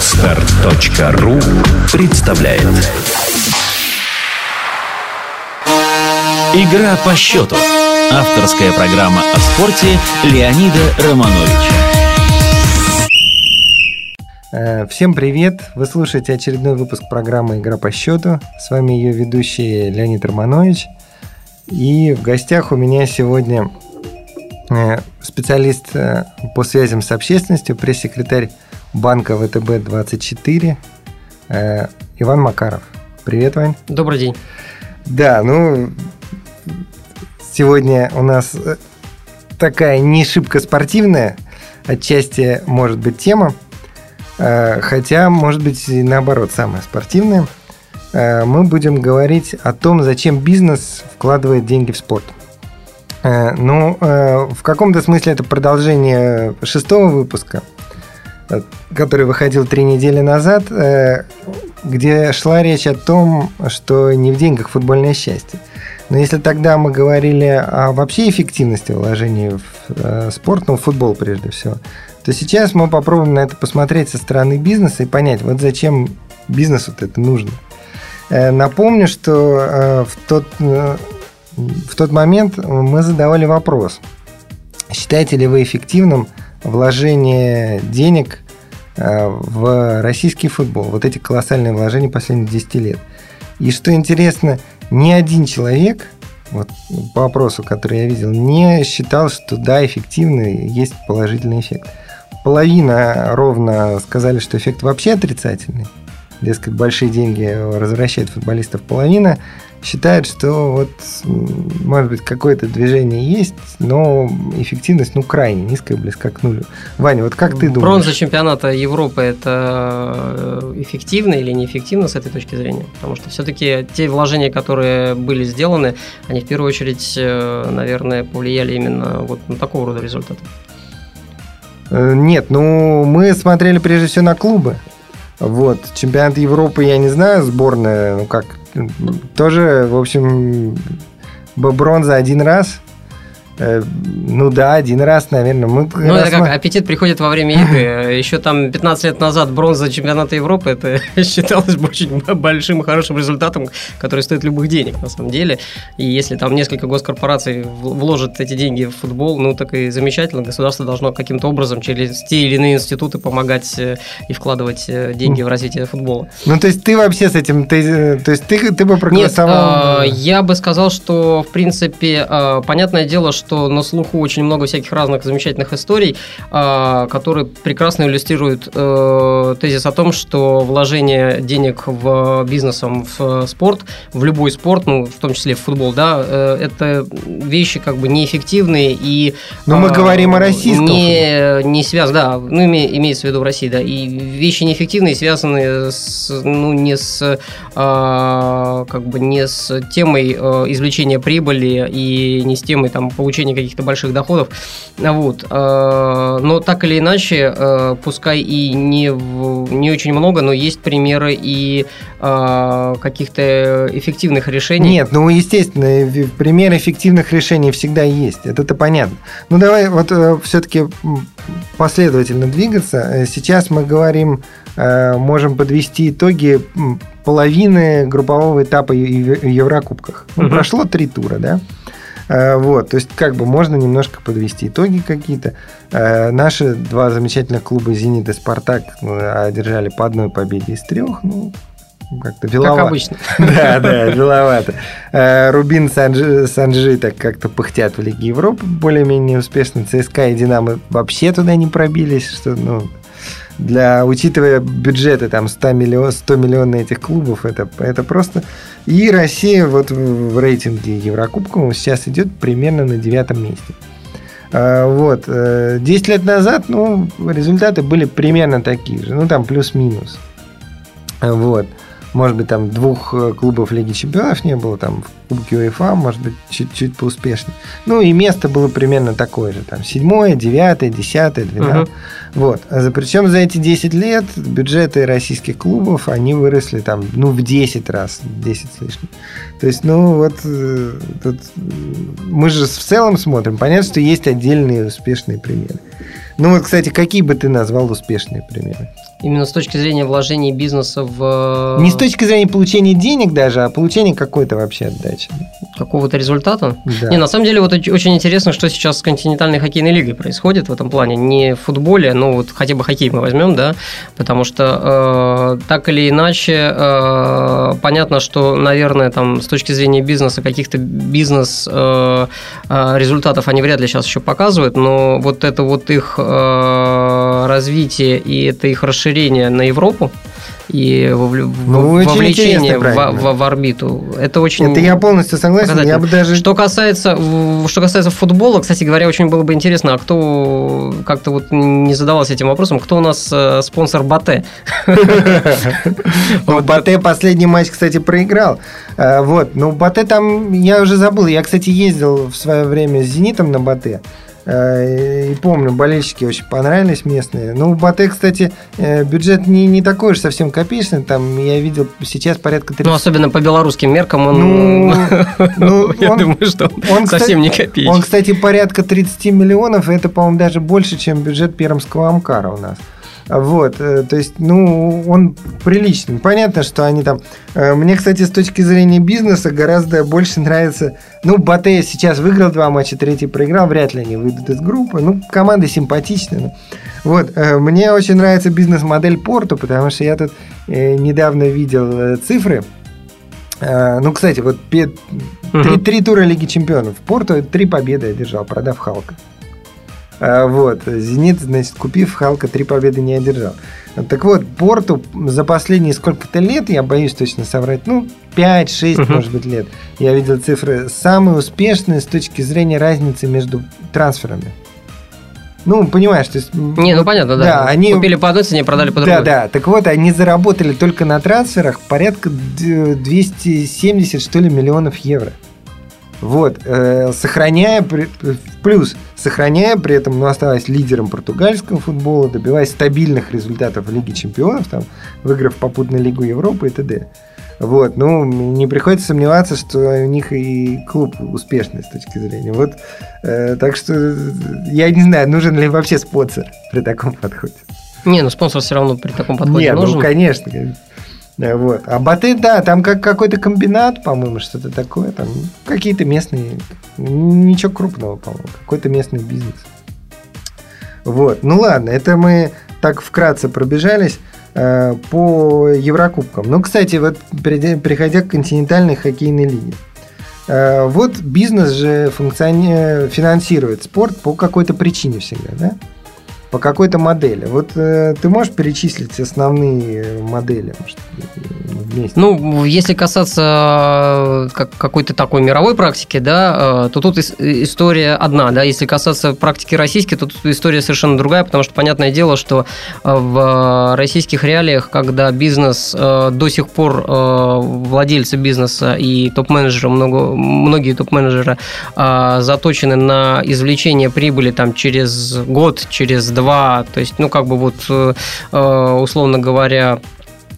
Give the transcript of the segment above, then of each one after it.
Отстар.ру представляет Игра по счету. Авторская программа о спорте Леонида Романовича. Э, Всем привет! Вы слушаете очередной выпуск программы «Игра по счету». С вами ее ведущий Леонид Романович. И в гостях у меня сегодня э, специалист э, по связям с общественностью, пресс-секретарь банка ВТБ-24 Иван Макаров. Привет, Вань. Добрый день. Да, ну, сегодня у нас такая не шибко спортивная, отчасти, может быть, тема, хотя, может быть, и наоборот, самая спортивная. Мы будем говорить о том, зачем бизнес вкладывает деньги в спорт. Ну, в каком-то смысле это продолжение шестого выпуска – который выходил три недели назад, э, где шла речь о том, что не в деньгах футбольное счастье. Но если тогда мы говорили о вообще эффективности вложений в э, спорт, ну, в футбол прежде всего, то сейчас мы попробуем на это посмотреть со стороны бизнеса и понять, вот зачем бизнесу это нужно. Э, напомню, что в тот, в тот момент мы задавали вопрос, считаете ли вы эффективным вложение денег э, в российский футбол. Вот эти колоссальные вложения последних 10 лет. И что интересно, ни один человек, вот по вопросу, который я видел, не считал, что да, эффективный, есть положительный эффект. Половина ровно сказали, что эффект вообще отрицательный. Дескать, большие деньги возвращают футболистов. Половина считает, что вот, может быть, какое-то движение есть, но эффективность, ну, крайне низкая, близка к нулю. Ваня, вот как ты думаешь? Бронза чемпионата Европы – это эффективно или неэффективно с этой точки зрения? Потому что все-таки те вложения, которые были сделаны, они в первую очередь, э, наверное, повлияли именно вот на такого рода результаты. Э, нет, ну, мы смотрели прежде всего на клубы. Вот, чемпионат Европы, я не знаю, сборная, ну как, тоже, в общем, бронза один раз. Э, ну да, один раз, наверное. Мы ну, это как, аппетит приходит во время игры. Еще там 15 лет назад бронза чемпионата Европы, это считалось бы очень большим и хорошим результатом, который стоит любых денег, на самом деле. И если там несколько госкорпораций вложат эти деньги в футбол, ну, так и замечательно. Государство должно каким-то образом через те или иные институты помогать э, и вкладывать э, деньги в развитие футбола. Ну, то есть ты вообще с этим, ты, то есть ты, ты бы проголосовал? Нет, я бы сказал, что, в принципе, понятное дело, что что на слуху очень много всяких разных замечательных историй, а, которые прекрасно иллюстрируют э, тезис о том, что вложение денег в бизнесом в спорт, в любой спорт, ну, в том числе в футбол, да, э, это вещи как бы неэффективные и... Но мы а, говорим о российском не, не связаны, да, ну, имеется в виду в России, да, и вещи неэффективные, связанные с, ну, не с, а, как бы не с темой э, извлечения прибыли и не с темой там получения получения каких-то больших доходов. Вот. Э, но так или иначе, э, пускай и не, не очень много, но есть примеры и э, каких-то эффективных решений. Нет, ну, естественно, примеры эффективных решений всегда есть. Это-то понятно. Ну, давай вот все-таки последовательно двигаться. Сейчас мы говорим, можем подвести итоги половины группового этапа в Еврокубках. Ну, угу. Прошло три тура, да? Э, вот, то есть как бы можно немножко подвести итоги какие-то. Э, наши два замечательных клуба «Зенит» и «Спартак» э, одержали по одной победе из трех. Ну, как-то виловато. Как обычно. Да, да, виловато. Рубин Санджи, Санджи так как-то пыхтят в Лиге Европы более-менее успешно. ЦСКА и Динамо вообще туда не пробились, что, ну, для, учитывая бюджеты там 100 миллион, 100 миллионов этих клубов, это, это просто... И Россия вот в, рейтинге Еврокубков сейчас идет примерно на девятом месте. А, вот. 10 э, лет назад, ну, результаты были примерно такие же, ну, там плюс-минус. Вот может быть, там двух э, клубов Лиги Чемпионов не было, там в Кубке УЕФА, может быть, чуть-чуть поуспешнее. Ну, и место было примерно такое же, там, седьмое, девятое, десятое, двенадцатое. Вот. А причем за эти 10 лет бюджеты российских клубов, они выросли там, ну, в 10 раз, 10 с лишним. То есть, ну, вот э, тут мы же в целом смотрим, понятно, что есть отдельные успешные примеры. Ну вот, кстати, какие бы ты назвал успешные примеры? Именно с точки зрения вложений бизнеса в... Не с точки зрения получения денег даже, а получения какой-то вообще отдачи. Какого-то результата? Да. Не, на самом деле вот очень интересно, что сейчас с континентальной хоккейной лигой происходит в этом плане. Не в футболе, ну вот хотя бы хоккей мы возьмем, да, потому что э, так или иначе э, понятно, что, наверное, там с точки зрения бизнеса каких-то бизнес э, э, результатов они вряд ли сейчас еще показывают, но вот это вот их э, развитие и это их расширение на Европу, и. Ну, вовлечение в, в- в орбиту. Это очень... Это я полностью согласен. Я бы даже... Что касается, что касается футбола, кстати говоря, очень было бы интересно, а кто как-то вот не задавался этим вопросом, кто у нас э, спонсор Батэ? Ну, Батэ последний матч, кстати, проиграл. А, Вот, ну, Батэ там, я уже забыл. Я, кстати, ездил в свое время с «Зенитом» на Батэ. А, И помню, болельщики очень понравились местные. Ну, Батэ, кстати, э, бюджет не, не такой уж совсем копеечный. Там, я видел, сейчас порядка 30... Ну, особенно по белорусским меркам он... Ну, ну, я он- думаю, что он, совсем не копеечный. Он, кстати, порядка 30 миллионов, это, по-моему, даже больше, чем бюджет пермского Амкара у нас. Вот, э, то есть, ну, он приличный. Понятно, что они там... э, Мне, кстати, с точки зрения бизнеса гораздо больше нравится... Ну, Батэ сейчас выиграл два матча, третий проиграл, вряд ли они выйдут из группы. Ну, команда симпатичная. Вот, э, мне очень нравится бизнес-модель Порту, потому что я тут недавно видел цифры. Ну, кстати, вот Три, три тура Лиги Чемпионов. Порту три победы одержал, продав Халка. А, Вот. Зенит, значит, купив Халка, три победы не одержал. Так вот, Порту за последние сколько-то лет, я боюсь точно соврать, ну, 5-6, Мгм. может быть, лет, я видел цифры, самые успешные с точки зрения разницы между трансферами. Ну, понимаешь, то есть... Не, ну понятно, да. Да, они... Купили по одной цене, продали по Да, другой. да. Так вот, они заработали только на трансферах порядка д- 270, что ли, миллионов евро. Вот, э, сохраняя, при- плюс, сохраняя при этом, ну, оставаясь лидером португальского футбола, добиваясь стабильных результатов в Лиге Чемпионов, там, выиграв попутно Лигу Европы и т.д. Вот, ну, не приходится сомневаться, что у них и клуб успешный с точки зрения. Вот, э, так что я не знаю, нужен ли вообще спонсор при таком подходе. Не, ну спонсор все равно при таком подходе Нет, нужен. ну конечно. конечно. Вот. А Батэ, да, там как какой-то комбинат, по-моему, что-то такое. Там какие-то местные, ничего крупного, по-моему, какой-то местный бизнес. Вот. Ну ладно, это мы так вкратце пробежались э, по Еврокубкам. Ну, кстати, вот переходя к континентальной хоккейной лиге. Э, вот бизнес же функциони... финансирует спорт по какой-то причине всегда, да? По какой-то модели. Вот э, ты можешь перечислить основные э, модели, может, вместе? Ну, если касаться э, как, какой-то такой мировой практики, да, э, то тут ис- история одна, да. Если касаться практики российской, то тут история совершенно другая, потому что понятное дело, что э, в российских реалиях, когда бизнес э, до сих пор э, владельцы бизнеса и топ-менеджеры, много, многие топ-менеджеры э, заточены на извлечение прибыли там через год, через два, то есть, ну, как бы вот, э, э, условно говоря,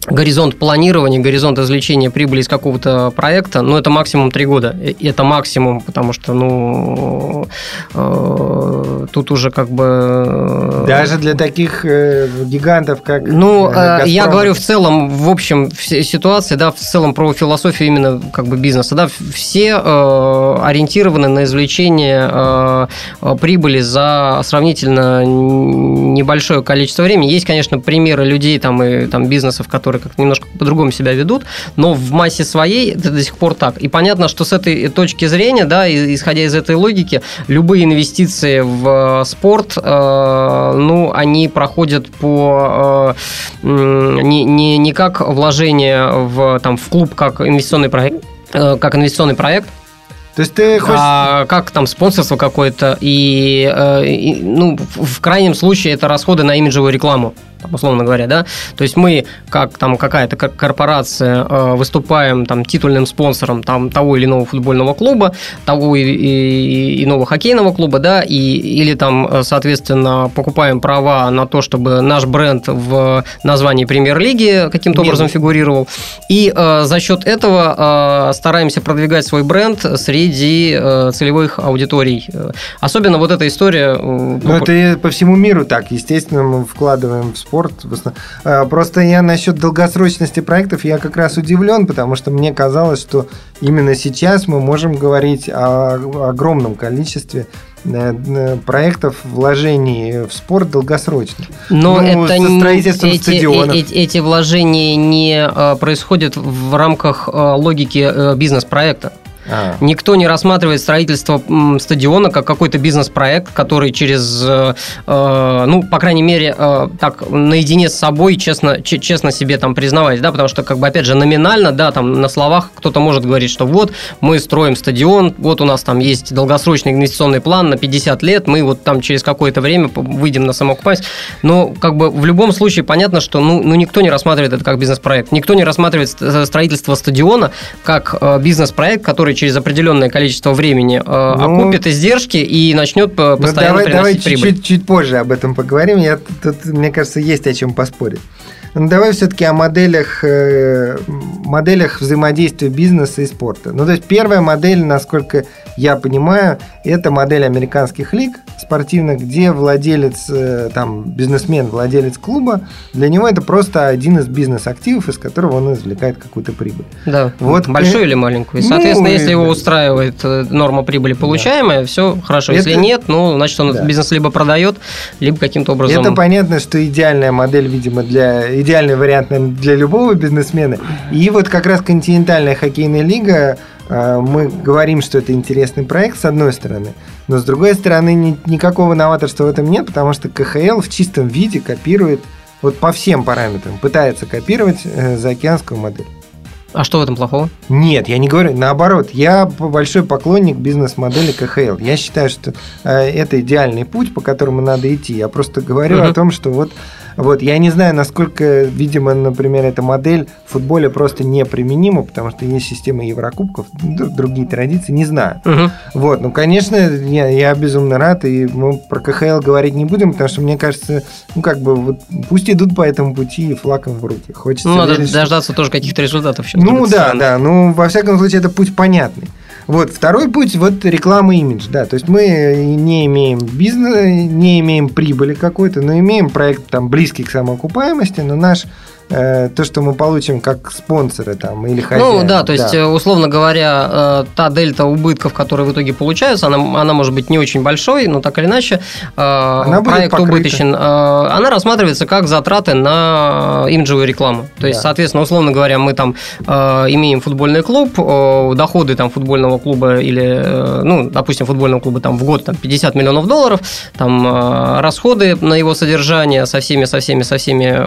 горизонт планирования, горизонт извлечения прибыли из какого-то проекта, ну, это максимум три года. И это максимум, потому что, ну, э, тут уже как бы... э, Даже для таких э, гигантов, как ну, э, э, я говорю в целом, в общем, все ситуации, да, в целом про философию именно как бы бизнеса, да, все э, ориентированы на извлечение э, прибыли за сравнительно небольшое количество времени. Есть, конечно, примеры людей там и там бизнесов, которые как-то немножко по-другому себя ведут, но в массе своей это до сих пор так. И понятно, что с этой точки зрения, да, исходя из этой логики, любые инвестиции в э, спорт, э, ну, они проходят по э, не, не, не как вложение в, там, в клуб, как инвестиционный проект, э, как инвестиционный проект, То есть ты хочешь... а как там спонсорство какое-то и, и, ну в крайнем случае это расходы на имиджевую рекламу. Там, условно говоря, да. То есть мы, как там какая-то корпорация, э, выступаем там титульным спонсором там того или иного футбольного клуба, того и, и, иного хоккейного клуба, да, и, или там, э, соответственно, покупаем права на то, чтобы наш бренд в названии премьер-лиги каким-то образом фигурировал. И э, за счет этого э, стараемся продвигать свой бренд среди э, целевых аудиторий. Особенно вот эта история... Э, ну, это по всему миру так. Естественно, мы вкладываем в спорт. Э, просто я насчет долгосрочности проектов, я как раз удивлен, потому что мне казалось, что именно сейчас мы можем говорить о огромном количестве Э, проектов вложений в спорт долгосрочно. Но ну, это со строительством эти, стадионов. Эти, эти вложения не э, происходят в рамках э, логики бизнес-проекта. А. Никто не рассматривает строительство стадиона как какой-то бизнес-проект, который через, э, э, ну, по крайней мере, э, так, наедине с собой, честно, честно себе там признавать, да, потому что, как бы, опять же, номинально, да, там на словах кто-то может говорить, что вот, мы строим стадион, вот у нас там есть долгосрочный инвестиционный план на 50 лет, мы вот там через какое-то время выйдем на самоокупаемость, но, как бы, в любом случае понятно, что, ну, ну никто не рассматривает это как бизнес-проект, никто не рассматривает строительство стадиона как бизнес-проект, который который через определенное количество времени э, ну, окупит издержки и начнет ну, постоянно давай, давай прибыль. Чуть, чуть позже об этом поговорим. Я, тут, мне кажется, есть о чем поспорить. Ну, давай все-таки о моделях, э, моделях взаимодействия бизнеса и спорта. Ну, то есть первая модель, насколько я понимаю, это модель американских лиг спортивных, где владелец, э, там, бизнесмен, владелец клуба, для него это просто один из бизнес-активов, из которого он извлекает какую-то прибыль. Да, вот, большую или маленькую. Соответственно, ну, если его устраивает э, норма прибыли получаемая, да. все хорошо. Это... Если нет, ну, значит, он да. бизнес либо продает, либо каким-то образом... Это понятно, что идеальная модель, видимо, для идеальный вариант наверное, для любого бизнесмена. И вот как раз континентальная хоккейная лига, э, мы говорим, что это интересный проект, с одной стороны. Но с другой стороны, ни, никакого новаторства в этом нет, потому что КХЛ в чистом виде копирует вот по всем параметрам, пытается копировать э, заокеанскую модель. А что в этом плохого? Нет, я не говорю. Наоборот, я большой поклонник бизнес-модели КХЛ. Я считаю, что э, это идеальный путь, по которому надо идти. Я просто говорю uh-huh. о том, что вот вот, я не знаю, насколько, видимо, например, эта модель в футболе просто неприменима, потому что есть система Еврокубков, другие традиции, не знаю. Угу. Вот, ну, конечно, я, я безумно рад, и мы про КХЛ говорить не будем, потому что, мне кажется, ну, как бы, вот, пусть идут по этому пути и флаком в руки. Хочется ну, надо верить, дождаться что... тоже каких-то результатов. Ну, да, да, ну, во всяком случае, это путь понятный. Вот, второй путь, вот реклама имидж, да, то есть мы не имеем бизнеса, не имеем прибыли какой-то, но имеем проект там близкий к самоокупаемости, но наш Э, то, что мы получим как спонсоры там или хозяева. Ну да, то есть, да. Э, условно говоря, э, та дельта убытков, которые в итоге получаются, она, она может быть не очень большой, но так или иначе она проект убыточен. Она рассматривается как затраты на имиджевую рекламу. То есть, да. соответственно, условно говоря, мы там имеем футбольный клуб, доходы там футбольного клуба или, ну, допустим, футбольного клуба там в год там 50 миллионов долларов, там расходы на его содержание со всеми, со всеми, со всеми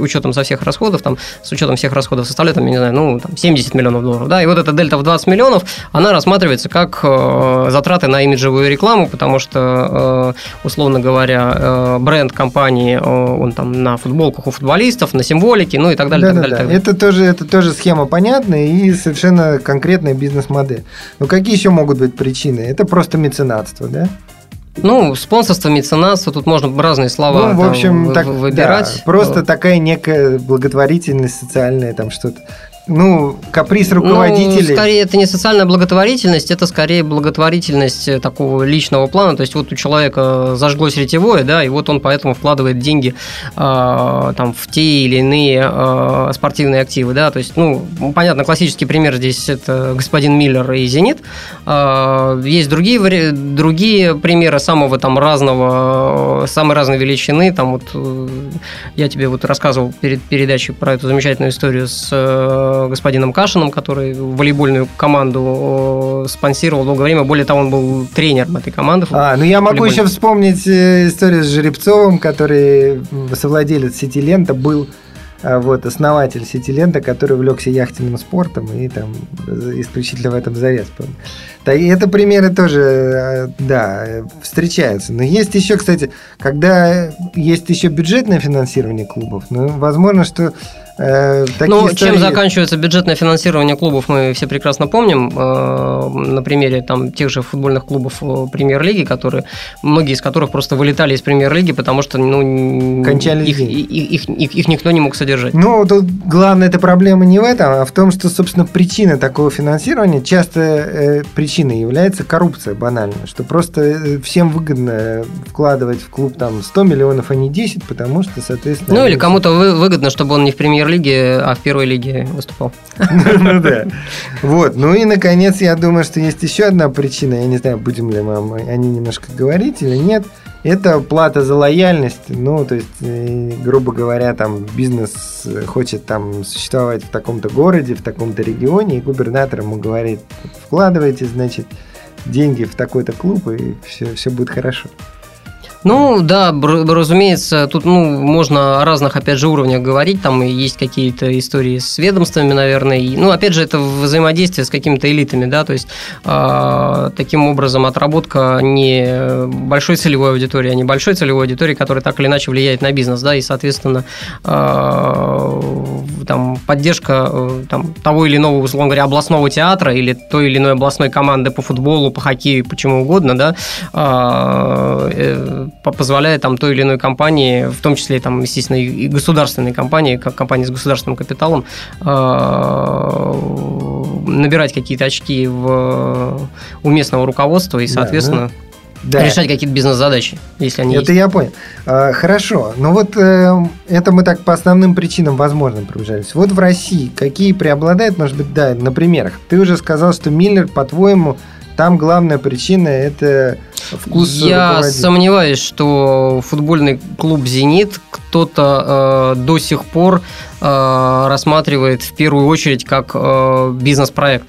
учетом со всех расходов, там, с учетом всех расходов составляет, там, я не знаю, ну, там, 70 миллионов долларов, да, и вот эта дельта в 20 миллионов, она рассматривается как э, затраты на имиджевую рекламу, потому что, э, условно говоря, э, бренд компании, э, он там на футболках у футболистов, на символике, ну и так далее, да, так, да, далее, да. так далее. Это тоже, это тоже схема понятная и совершенно конкретная бизнес-модель. Но какие еще могут быть причины? Это просто меценатство, да? Ну, спонсорство, меценатство, тут можно разные слова ну, в общем, там, так, выбирать. Да, просто такая некая благотворительность социальная, там что-то ну, каприз руководителей. Ну, скорее, это не социальная благотворительность, это скорее благотворительность э, такого личного плана. То есть, вот у человека зажглось ретевое, да, и вот он поэтому вкладывает деньги э, там, в те или иные э, спортивные активы, да. То есть, ну, понятно, классический пример здесь это господин Миллер и Зенит. Э, есть другие, другие примеры самого там разного, самой разной величины. Там вот э, я тебе вот рассказывал перед передачей про эту замечательную историю с господином Кашином, который волейбольную команду спонсировал долгое время. Более того, он был тренером этой команды. А, ну я могу еще вспомнить э, историю с Жеребцовым, который совладелец сети Лента был а, вот, основатель сети Лента, который увлекся яхтенным спортом и там исключительно в этом завес. Так, и это примеры тоже, да, встречаются. Но есть еще, кстати, когда есть еще бюджетное финансирование клубов, ну, возможно, что Э, ну, истории... чем заканчивается бюджетное финансирование клубов, мы все прекрасно помним. Э, на примере там, тех же футбольных клубов э, премьер-лиги, которые, многие из которых просто вылетали из премьер-лиги, потому что ну, Кончались их, их, их, их, их никто не мог содержать. Ну, тут главная эта проблема не в этом, а в том, что, собственно, причина такого финансирования, часто э, причиной является коррупция банально, что просто всем выгодно вкладывать в клуб там 100 миллионов, а не 10, потому что, соответственно... Ну, или кому-то выгодно, чтобы он не в премьер премьер-лиге, а в первой лиге выступал. Ну да. Вот. Ну и, наконец, я думаю, что есть еще одна причина. Я не знаю, будем ли мы о ней немножко говорить или нет. Это плата за лояльность. Ну, то есть, э, грубо говоря, там бизнес хочет там существовать в таком-то городе, в таком-то регионе, и губернатор ему говорит, вкладывайте, значит, деньги в такой-то клуб, и все, все будет хорошо. Ну, да, разумеется, тут ну, можно о разных, опять же, уровнях говорить, там есть какие-то истории с ведомствами, наверное, и, ну, опять же, это взаимодействие с какими-то элитами, да, то есть э, таким образом отработка не большой целевой аудитории, а не большой целевой аудитории, которая так или иначе влияет на бизнес, да, и, соответственно, э, там, поддержка э, там, того или иного, условно говоря, областного театра или той или иной областной команды по футболу, по хоккею, почему угодно, да, э, позволяет там той или иной компании, в том числе, там, естественно, и государственной компании, как компании с государственным капиталом, э, набирать какие-то очки в, у местного руководства и, соответственно, да, да. решать какие-то бизнес-задачи, если они Это есть. я понял. А, хорошо. Ну вот э, это мы так по основным причинам возможным пробежались. Вот в России какие преобладают, может быть, да, на примерах. Ты уже сказал, что Миллер, по-твоему, там главная причина – это вкус Я сомневаюсь, что футбольный клуб «Зенит» кто-то э, до сих пор э, рассматривает в первую очередь как э, бизнес-проект.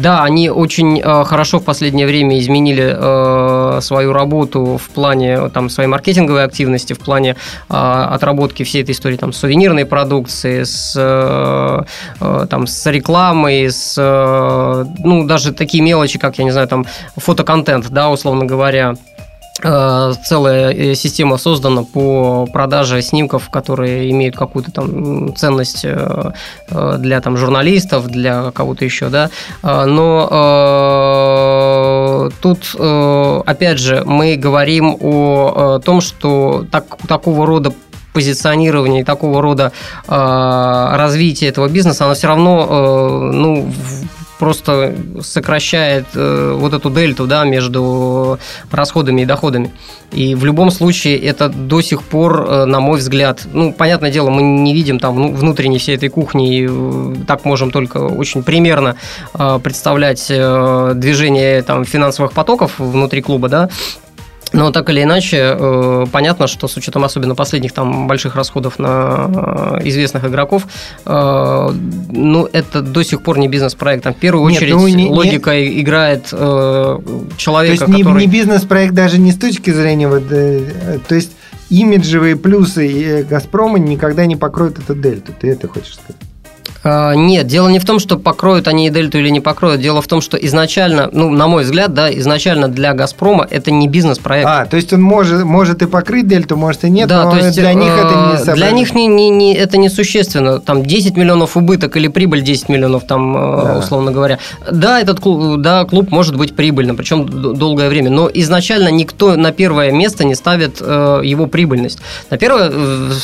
Да, они очень э, хорошо в последнее время изменили э, свою работу в плане там, своей маркетинговой активности, в плане э, отработки всей этой истории там, с сувенирной продукцией, с, там, с рекламой, с ну, даже такие мелочи, как, я не знаю, там, фотоконтент, да, условно говоря. Э, целая э, система создана по продаже снимков, которые имеют какую-то там ценность э, для там журналистов, для кого-то еще, да. Но тут, опять же, мы говорим о том, что так, такого рода позиционирование и такого рода э, развитие этого бизнеса, оно все равно э, ну, просто сокращает э, вот эту дельту да, между расходами и доходами. И в любом случае это до сих пор, э, на мой взгляд, ну, понятное дело, мы не видим там ну, внутренней всей этой кухни, и э, так можем только очень примерно представлять движение там, финансовых потоков внутри клуба, да, но так или иначе, э, понятно, что с учетом особенно последних там больших расходов на э, известных игроков, э, ну, это до сих пор не бизнес-проект. Там, в первую Нет, очередь, ну, не, логика не... играет человека, то есть который... не, не бизнес-проект даже не с точки зрения... Вот, то есть имиджевые плюсы «Газпрома» никогда не покроют эту дельту. Ты это хочешь сказать? А, нет, дело не в том, что покроют они и дельту или не покроют. Дело в том, что изначально, ну, на мой взгляд, да, изначально для Газпрома это не бизнес-проект. А, то есть он может, может и покрыть дельту, может и нет, да, но то есть, для них это не собрано. Для них не, не, не, это не существенно. Там 10 миллионов убыток или прибыль 10 миллионов, там, э, да. условно говоря. Да, этот клуб, да, клуб может быть прибыльным, причем долгое время, но изначально никто на первое место не ставит э, его прибыльность. На первое,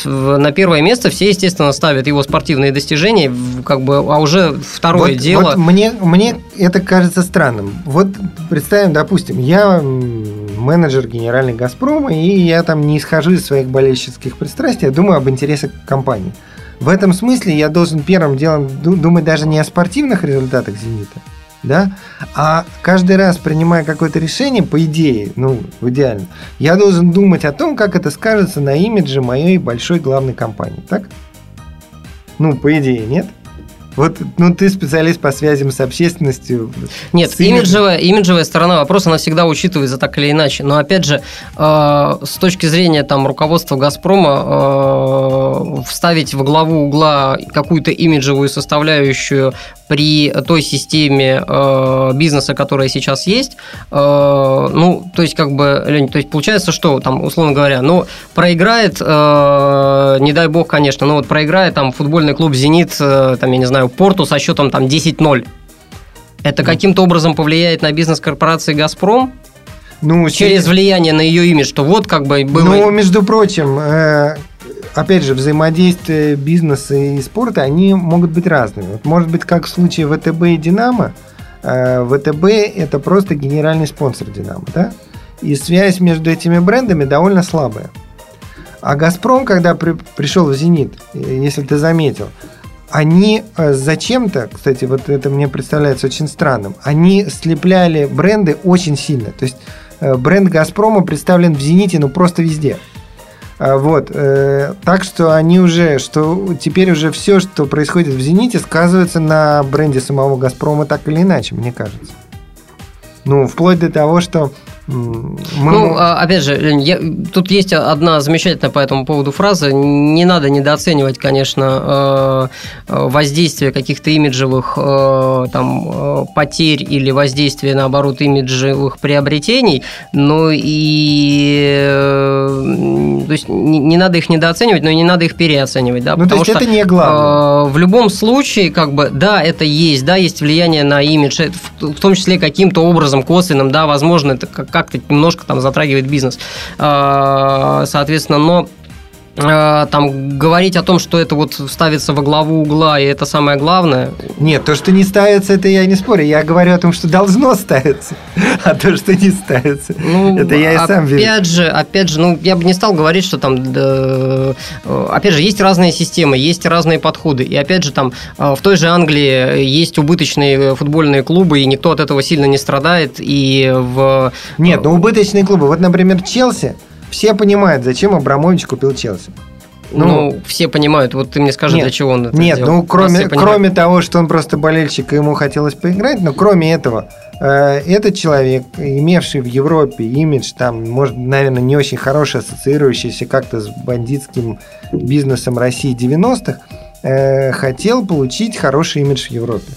на первое место все, естественно, ставят его спортивные достижения, как бы, а уже второе вот, дело. Вот мне, мне это кажется странным. Вот представим, допустим, я менеджер генеральный Газпрома, и я там не исхожу из своих болельщических пристрастий, я думаю об интересах компании. В этом смысле я должен первым делом думать даже не о спортивных результатах «Зенита», да, а каждый раз, принимая какое-то решение, по идее, ну, в идеале, я должен думать о том, как это скажется на имидже моей большой главной компании, так? Ну, по идее, нет? Вот, ну, ты специалист по связям с общественностью. Нет, с имиджевая, имиджевая сторона вопроса, она всегда учитывается так или иначе. Но, опять же, э, с точки зрения там, руководства «Газпрома», э, вставить в главу угла какую-то имиджевую составляющую при той системе э, бизнеса, которая сейчас есть, э, ну, то есть, как бы, Лень, то есть, получается, что, там, условно говоря, ну, проиграет, э, не дай бог, конечно, но вот проиграет там футбольный клуб «Зенит», э, там, я не знаю, Порту со счетом там 10-0. Это каким-то образом повлияет на бизнес корпорации «Газпром»? Ну, через влияние на ее имидж, что вот как бы было... Ну, между прочим, э, опять же, взаимодействие бизнеса и спорта, они могут быть разными. Вот может быть, как в случае ВТБ и Динамо, э, ВТБ это просто генеральный спонсор Динамо, да? И связь между этими брендами довольно слабая. А Газпром, когда при, пришел в Зенит, э, если ты заметил, они э, зачем-то, кстати, вот это мне представляется очень странным, они слепляли бренды очень сильно. То есть бренд Газпрома представлен в Зените, ну просто везде. А, вот. Э, так что они уже, что теперь уже все, что происходит в «Зените», сказывается на бренде самого «Газпрома» так или иначе, мне кажется. Ну, вплоть до того, что мы... Ну, а, опять же, я, тут есть одна замечательная по этому поводу фраза. Не надо недооценивать, конечно, э, э, воздействие каких-то имиджевых э, там, потерь или воздействие, наоборот, имиджевых приобретений, но и то есть не надо их недооценивать, но и не надо их переоценивать. Да, ну, то есть что, это не главное. В любом случае, как бы, да, это есть, да, есть влияние на имидж, в том числе каким-то образом косвенным, да, возможно, это как как-то немножко там затрагивает бизнес. А, соответственно, но там говорить о том, что это вот ставится во главу угла, и это самое главное. Нет, то, что не ставится, это я не спорю. Я говорю о том, что должно ставиться, а то, что не ставится, ну, это я и сам верю. Опять же, опять же, ну, я бы не стал говорить, что там, да, опять же, есть разные системы, есть разные подходы. И опять же, там, в той же Англии есть убыточные футбольные клубы, и никто от этого сильно не страдает. И в... Нет, ну убыточные клубы. Вот, например, Челси, все понимают, зачем Абрамович купил Челси. Ну, ну, все понимают. Вот ты мне скажи, нет, для чего он это Нет, сделал. ну, кроме, кроме того, что он просто болельщик, и ему хотелось поиграть, но кроме этого, э, этот человек, имевший в Европе имидж, там, может, наверное, не очень хороший, ассоциирующийся как-то с бандитским бизнесом России 90-х, э, хотел получить хороший имидж в Европе.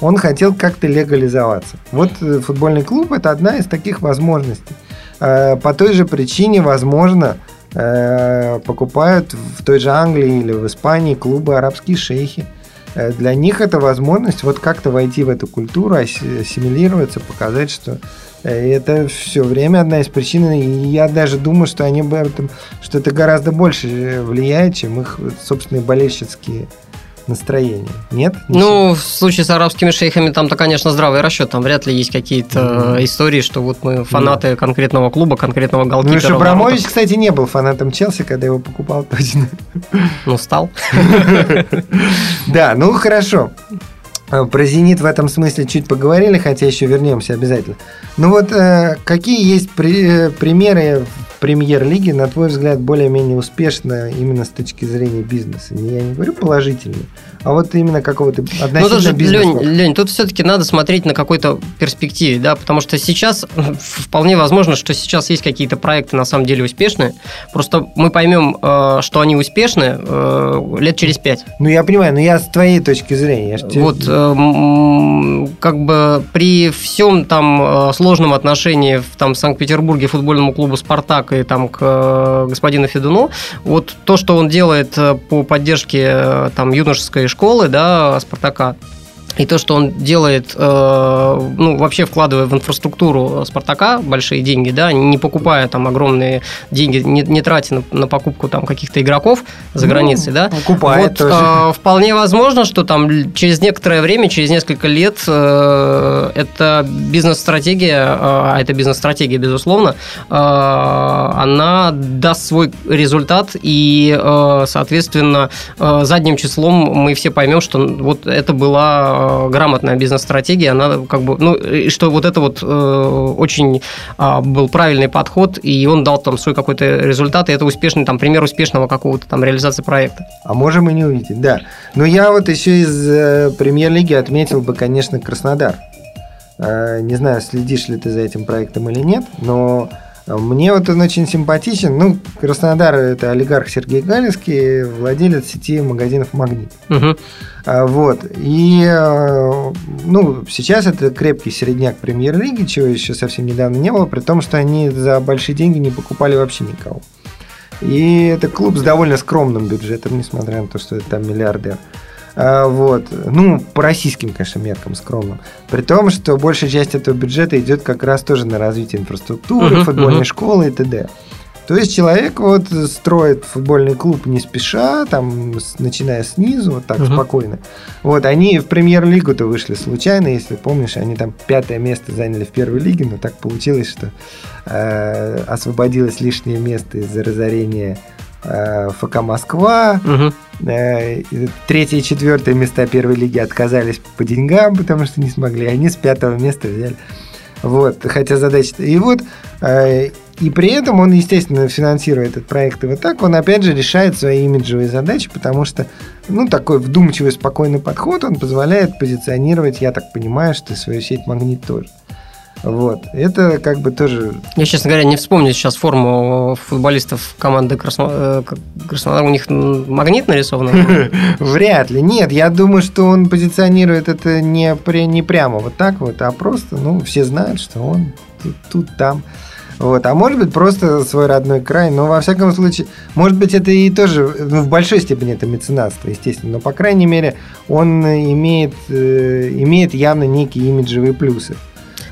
Он хотел как-то легализоваться. Вот э, футбольный клуб – это одна из таких возможностей. Э, по той же причине, возможно, э, покупают в той же Англии или в Испании клубы арабские шейхи. Э, для них это возможность вот как-то войти в эту культуру, ассимилироваться, показать, что это все время одна из причин. И я даже думаю, что они об этом, что это гораздо больше влияет, чем их собственные болельщицкие настроение. Нет? Не ну, в случае с арабскими шейхами там-то, конечно, здравый расчет. Там вряд ли есть какие-то mm-hmm. истории, что вот мы фанаты mm-hmm. конкретного клуба, конкретного голкипера. Ну, Шабрамович, кстати, не был фанатом Челси, когда его покупал точно. Ну, стал. Да, ну хорошо. А, про «Зенит» в этом смысле чуть поговорили, хотя еще вернемся обязательно. Ну вот, э, какие есть при, э, примеры премьер-лиги, на твой взгляд, более-менее успешно именно с точки зрения бизнеса? Я не говорю положительно, а вот именно какого-то относительно ну, тоже, бизнеса. Лень, Лень, тут все-таки надо смотреть на какой-то перспективе, да, потому что сейчас вполне возможно, что сейчас есть какие-то проекты на самом деле успешные, просто мы поймем, э, что они успешны э, лет через пять. Ну, я понимаю, но я с твоей точки зрения. Я вот, э, как бы при всем там сложном отношении в там, Санкт-Петербурге футбольному клубу «Спартак» и там к господину Федуну. Вот то, что он делает по поддержке там юношеской школы, да, Спартака, и то, что он делает, э, ну, вообще вкладывая в инфраструктуру Спартака большие деньги, да, не покупая там огромные деньги, не, не тратя на, на покупку там каких-то игроков за ну, границей, да. Покупает вот, тоже. Э, вполне возможно, что там через некоторое время, через несколько лет э, эта бизнес-стратегия, а это бизнес-стратегия, безусловно, она даст свой результат, и, соответственно, задним числом мы все поймем, что вот это была э, грамотная бизнес-стратегия, она как бы, ну, и что вот это вот э, очень э, был правильный подход, и он дал там свой какой-то результат, и это успешный, там, пример успешного какого-то там реализации проекта. А можем и не увидеть, да. Но я вот еще из э, премьер-лиги отметил бы, конечно, Краснодар. Не знаю, следишь ли ты за этим проектом или нет, но мне вот он очень симпатичен. Ну, Краснодар – это олигарх Сергей Галинский, владелец сети магазинов «Магнит». Угу. Вот. И э, ну, сейчас это крепкий середняк премьер-лиги, чего еще совсем недавно не было, при том, что они за большие деньги не покупали вообще никого. И это клуб с довольно скромным бюджетом, несмотря на то, что это там миллиардер. А, вот. Ну, по российским, конечно, меркам скромным. При том, что большая часть этого бюджета идет как раз тоже на развитие инфраструктуры, uh-huh, футбольной uh-huh. школы и т.д. То есть человек вот строит футбольный клуб не спеша, там, начиная снизу, вот так uh-huh. спокойно. Вот, они в премьер-лигу-то вышли случайно, если помнишь, они там пятое место заняли в первой лиге, но так получилось, что э, освободилось лишнее место из-за разорения Э, ФК Москва. Угу. Третье и четвертое места первой лиги отказались по деньгам, потому что не смогли. Они с пятого места взяли. Вот, хотя задача... И вот, э, и при этом он, естественно, финансирует этот проект и вот так, он опять же решает свои имиджевые задачи, потому что, ну, такой вдумчивый, спокойный подход, он позволяет позиционировать, я так понимаю, что свою сеть «Магнит» тоже. Вот. Это как бы тоже... Я, честно говоря, не вспомню сейчас форму футболистов команды Красно... Э, Краснодар. У них магнит нарисован? Вряд ли. Нет, я думаю, что он позиционирует это не, при... не прямо вот так вот, а просто, ну, все знают, что он тут, тут там. Вот. А может быть, просто свой родной край. Но, во всяком случае, может быть, это и тоже ну, в большой степени это меценатство, естественно. Но, по крайней мере, он имеет, э, имеет явно некие имиджевые плюсы.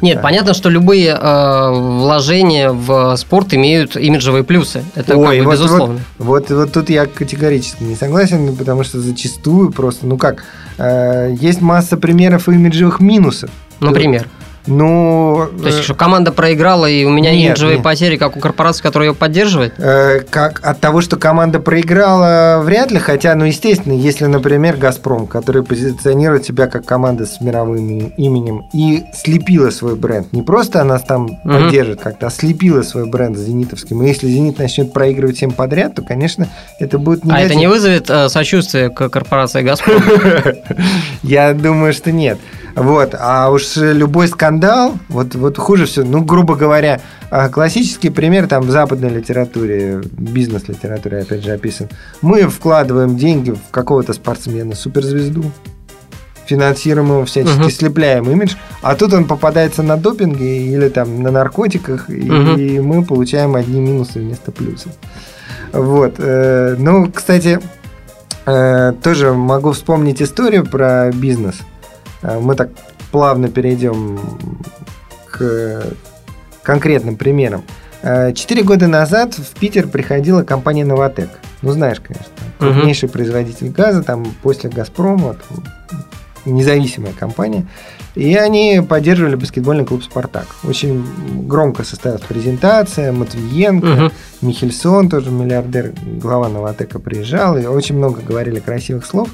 Нет, да. понятно, что любые э, вложения в спорт имеют имиджевые плюсы. Это Ой, как бы вот, безусловно. Вот, вот, вот тут я категорически не согласен, потому что зачастую просто, ну как, э, есть масса примеров имиджевых минусов. Например? Ну... То есть, э, что команда проиграла, и у меня нет, имиджевые нет. потери, как у корпорации, которая ее поддерживает? Э, как от того, что команда проиграла, вряд ли. Хотя, ну, естественно, если, например, «Газпром», который позиционирует себя как команда с мировым именем и слепила свой бренд, не просто она там угу. поддержит как-то, а слепила свой бренд с «Зенитовским». И если «Зенит» начнет проигрывать всем подряд, то, конечно, это будет негатив. А это не вызовет э, сочувствие к корпорации «Газпром»? Я думаю, что нет. Вот. А уж любой скандал, вот, вот хуже все, ну, грубо говоря, а, классический пример там в западной литературе, бизнес-литературе, опять же, описан. Мы вкладываем деньги в какого-то спортсмена, суперзвезду, финансируем его всячески, uh-huh. слепляем имидж, а тут он попадается на допинге или там на наркотиках, uh-huh. и мы получаем одни минусы вместо плюсов. Вот. Э, ну, кстати, э, тоже могу вспомнить историю про бизнес – мы так плавно перейдем к конкретным примерам. Э, четыре года назад в Питер приходила компания «Новотек». Ну, знаешь, конечно, крупнейший uh-huh. производитель газа, там после «Газпрома», там, независимая компания. И они поддерживали баскетбольный клуб «Спартак». Очень громко состоялась презентация, Матвиенко, uh-huh. Михельсон, тоже миллиардер, глава «Новотека» приезжал, и очень много говорили красивых слов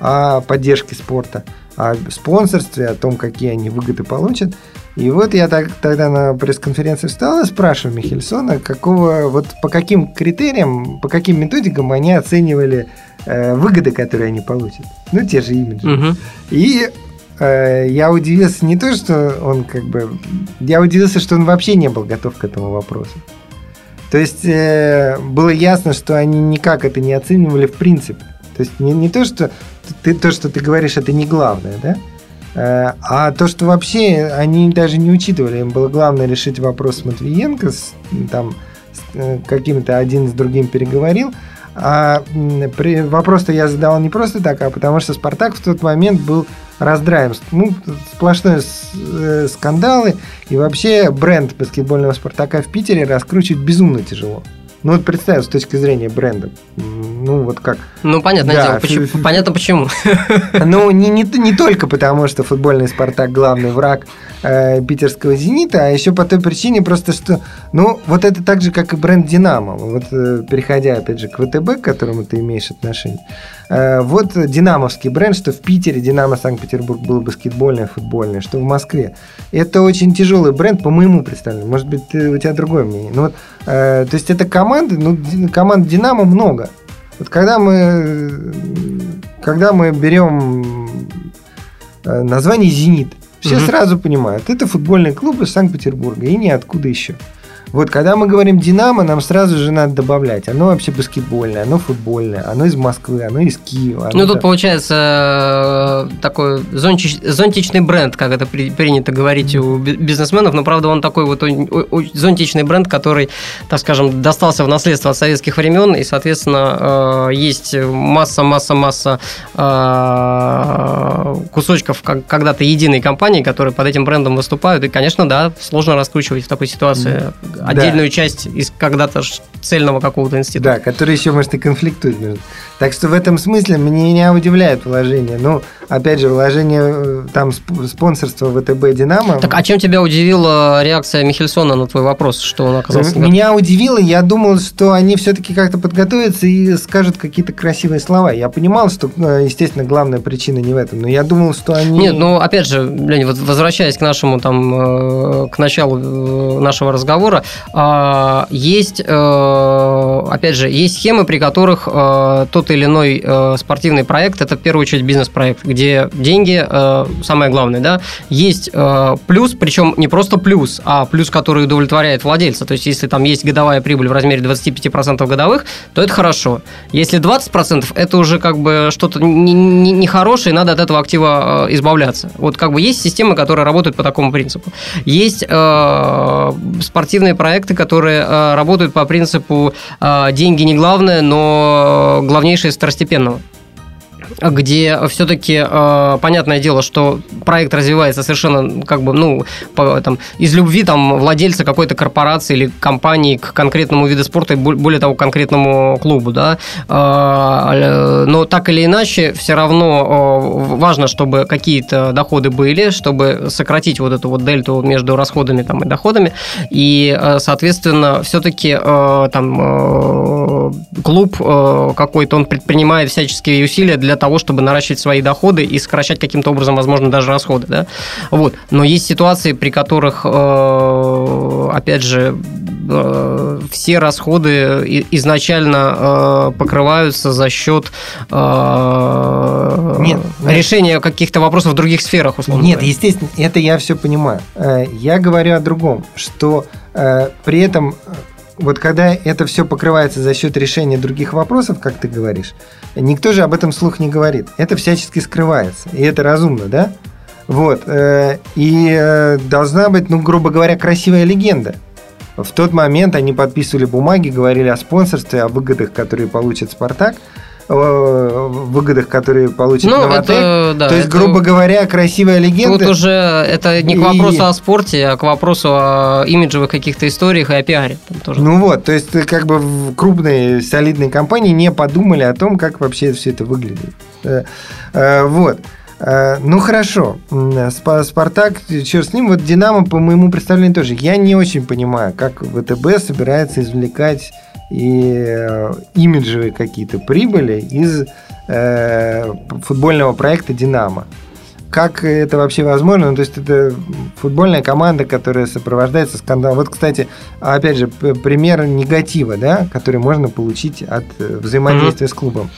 о поддержке спорта о спонсорстве, о том, какие они выгоды получат. И вот я так, тогда на пресс-конференции встал и спрашиваю Михельсона, какого, вот по каким критериям, по каким методикам они оценивали э, выгоды, которые они получат. Ну, те же имиджи. Угу. И э, я удивился не то, что он как бы... Я удивился, что он вообще не был готов к этому вопросу. То есть э, было ясно, что они никак это не оценивали в принципе. То есть не, не то, что ты, то, что ты говоришь, это не главное, да? Э, а то, что вообще они даже не учитывали, им было главное решить вопрос с Матвиенко, с, там с э, каким-то один с другим переговорил, а вопрос-то я задал не просто так, а потому что Спартак в тот момент был раздраем. Ну, сплошные э, скандалы, и вообще бренд баскетбольного Спартака в Питере раскручивать безумно тяжело. Ну вот представь, с точки зрения бренда. Ну, вот как... Ну, понятное Да, дело. Почему- Понятно почему. Ну, не, не, не только потому, что футбольный «Спартак» главный враг э, питерского «Зенита», а еще по той причине просто, что, ну, вот это так же, как и бренд «Динамо». Вот, э, переходя, опять же, к ВТБ, к которому ты имеешь отношение, э, вот динамовский бренд, что в Питере «Динамо» Санкт-Петербург было баскетбольное, футбольное, что в Москве. Это очень тяжелый бренд, по моему представлению. Может быть, ты- у тебя другое мнение. Ну, вот, э, то есть, это команды, ну, команд «Динамо» много. Вот когда мы, когда мы берем э, название «Зенит», все Мгм. сразу понимают, это футбольный клуб из Санкт-Петербурга и ниоткуда еще. Вот когда мы говорим «Динамо», нам сразу же надо добавлять. Оно вообще баскетбольное, оно футбольное, оно из Москвы, оно из Киева. оно Ну, тут там- получается э, такой зонтич- зонтичный бренд, как это при- принято говорить у би- бизнесменов, но, правда, он такой вот зонтичный бренд, который, так скажем, достался в наследство от советских времен, и, соответственно, э, есть масса-масса-масса э, кусочков как- когда-то единой компании, которые под этим брендом выступают, и, конечно, да, сложно раскручивать в такой ситуации отдельную часть из когда-то цельного какого-то института. Да, который еще, может, и конфликтует. между- Так что в этом смысле меня не удивляет вложение. Ну, опять же, вложение э, там сп- спонсорства ВТБ «Динамо». Так, а чем тебя удивила реакция Михельсона на твой вопрос, что он оказался... Меня удивило, я думал, что они все-таки как-то подготовятся и скажут какие-то красивые слова. Я понимал, что, э, естественно, главная причина не в этом, но я думал, что они... Нет, ну опять же, Лень, вот возвращаясь к нашему там э, к началу э, нашего разговора, есть, э, опять же, есть схемы, при которых э, тот или иной э, спортивный проект это в первую очередь бизнес-проект, где деньги самое главное, да. Есть плюс, причем не просто плюс, а плюс, который удовлетворяет владельца. То есть, если там есть годовая прибыль в размере 25% годовых, то это хорошо. Если 20%, это уже как бы что-то не- не- нехорошее, и надо от этого актива избавляться. Вот как бы есть системы, которые работают по такому принципу. Есть спортивные проекты, которые э, работают по принципу э, деньги не главное, но главнейшее из второстепенного где все-таки э, понятное дело, что проект развивается совершенно как бы ну по, там из любви там владельца какой-то корпорации или компании к конкретному виду спорта и бо- более того к конкретному клубу, да. Э, но так или иначе все равно э, важно, чтобы какие-то доходы были, чтобы сократить вот эту вот дельту между расходами там и доходами и э, соответственно все-таки там э, клуб э, какой-то он предпринимает всяческие усилия для того, чтобы наращивать свои доходы и сокращать каким-то образом, возможно, даже расходы, да. Вот. Но есть ситуации, при которых, э, опять же, э, все расходы изначально э, покрываются за счет Нет, решения каких-то вопросов в других сферах, условно Нет, говоря. естественно, это я все понимаю. Я говорю о другом, что при этом, вот когда это все покрывается за счет решения других вопросов, как ты говоришь, никто же об этом вслух не говорит. Это всячески скрывается, и это разумно, да? Вот. э, И э, должна быть, ну, грубо говоря, красивая легенда. В тот момент они подписывали бумаги, говорили о спонсорстве, о выгодах, которые получит «Спартак», выгодах, которые получит Ну, «Новотек». это, да, То есть, это- грубо говоря, красивая легенда. Тут уже это не к И- вопросу о спорте, а к вопросу о имиджевых каких-то историях и о пиаре. Тоже. Ну вот, то есть, как бы в крупные солидные компании не подумали о том, как вообще все это выглядит. Э, э, Вот. Э, Ну хорошо, Спартак, черт с ним, вот Динамо, по моему представлению, тоже. Я не очень понимаю, как ВТБ собирается извлекать и э, имиджевые какие-то прибыли из э, футбольного проекта Динамо. Как это вообще возможно? Ну, то есть это футбольная команда, которая сопровождается скандалом. Вот, кстати, опять же, пример негатива, да, который можно получить от э, взаимодействия с клубом.